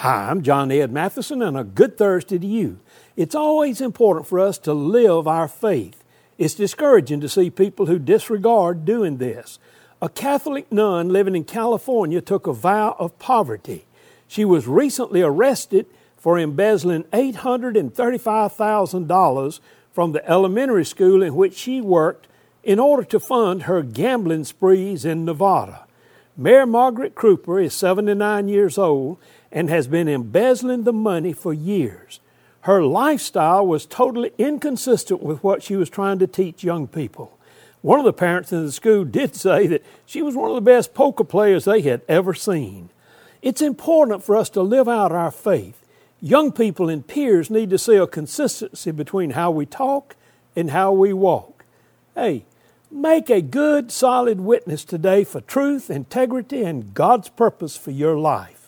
Hi, I'm John Ed Mathison, and a good Thursday to you. It's always important for us to live our faith. It's discouraging to see people who disregard doing this. A Catholic nun living in California took a vow of poverty. She was recently arrested for embezzling $835,000 from the elementary school in which she worked in order to fund her gambling sprees in Nevada. Mary Margaret Kreuper is 79 years old and has been embezzling the money for years. Her lifestyle was totally inconsistent with what she was trying to teach young people. One of the parents in the school did say that she was one of the best poker players they had ever seen. It's important for us to live out our faith. Young people and peers need to see a consistency between how we talk and how we walk. Hey, make a good, solid witness today for truth, integrity, and God's purpose for your life.